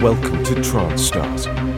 Welcome to TranceStars. Thank,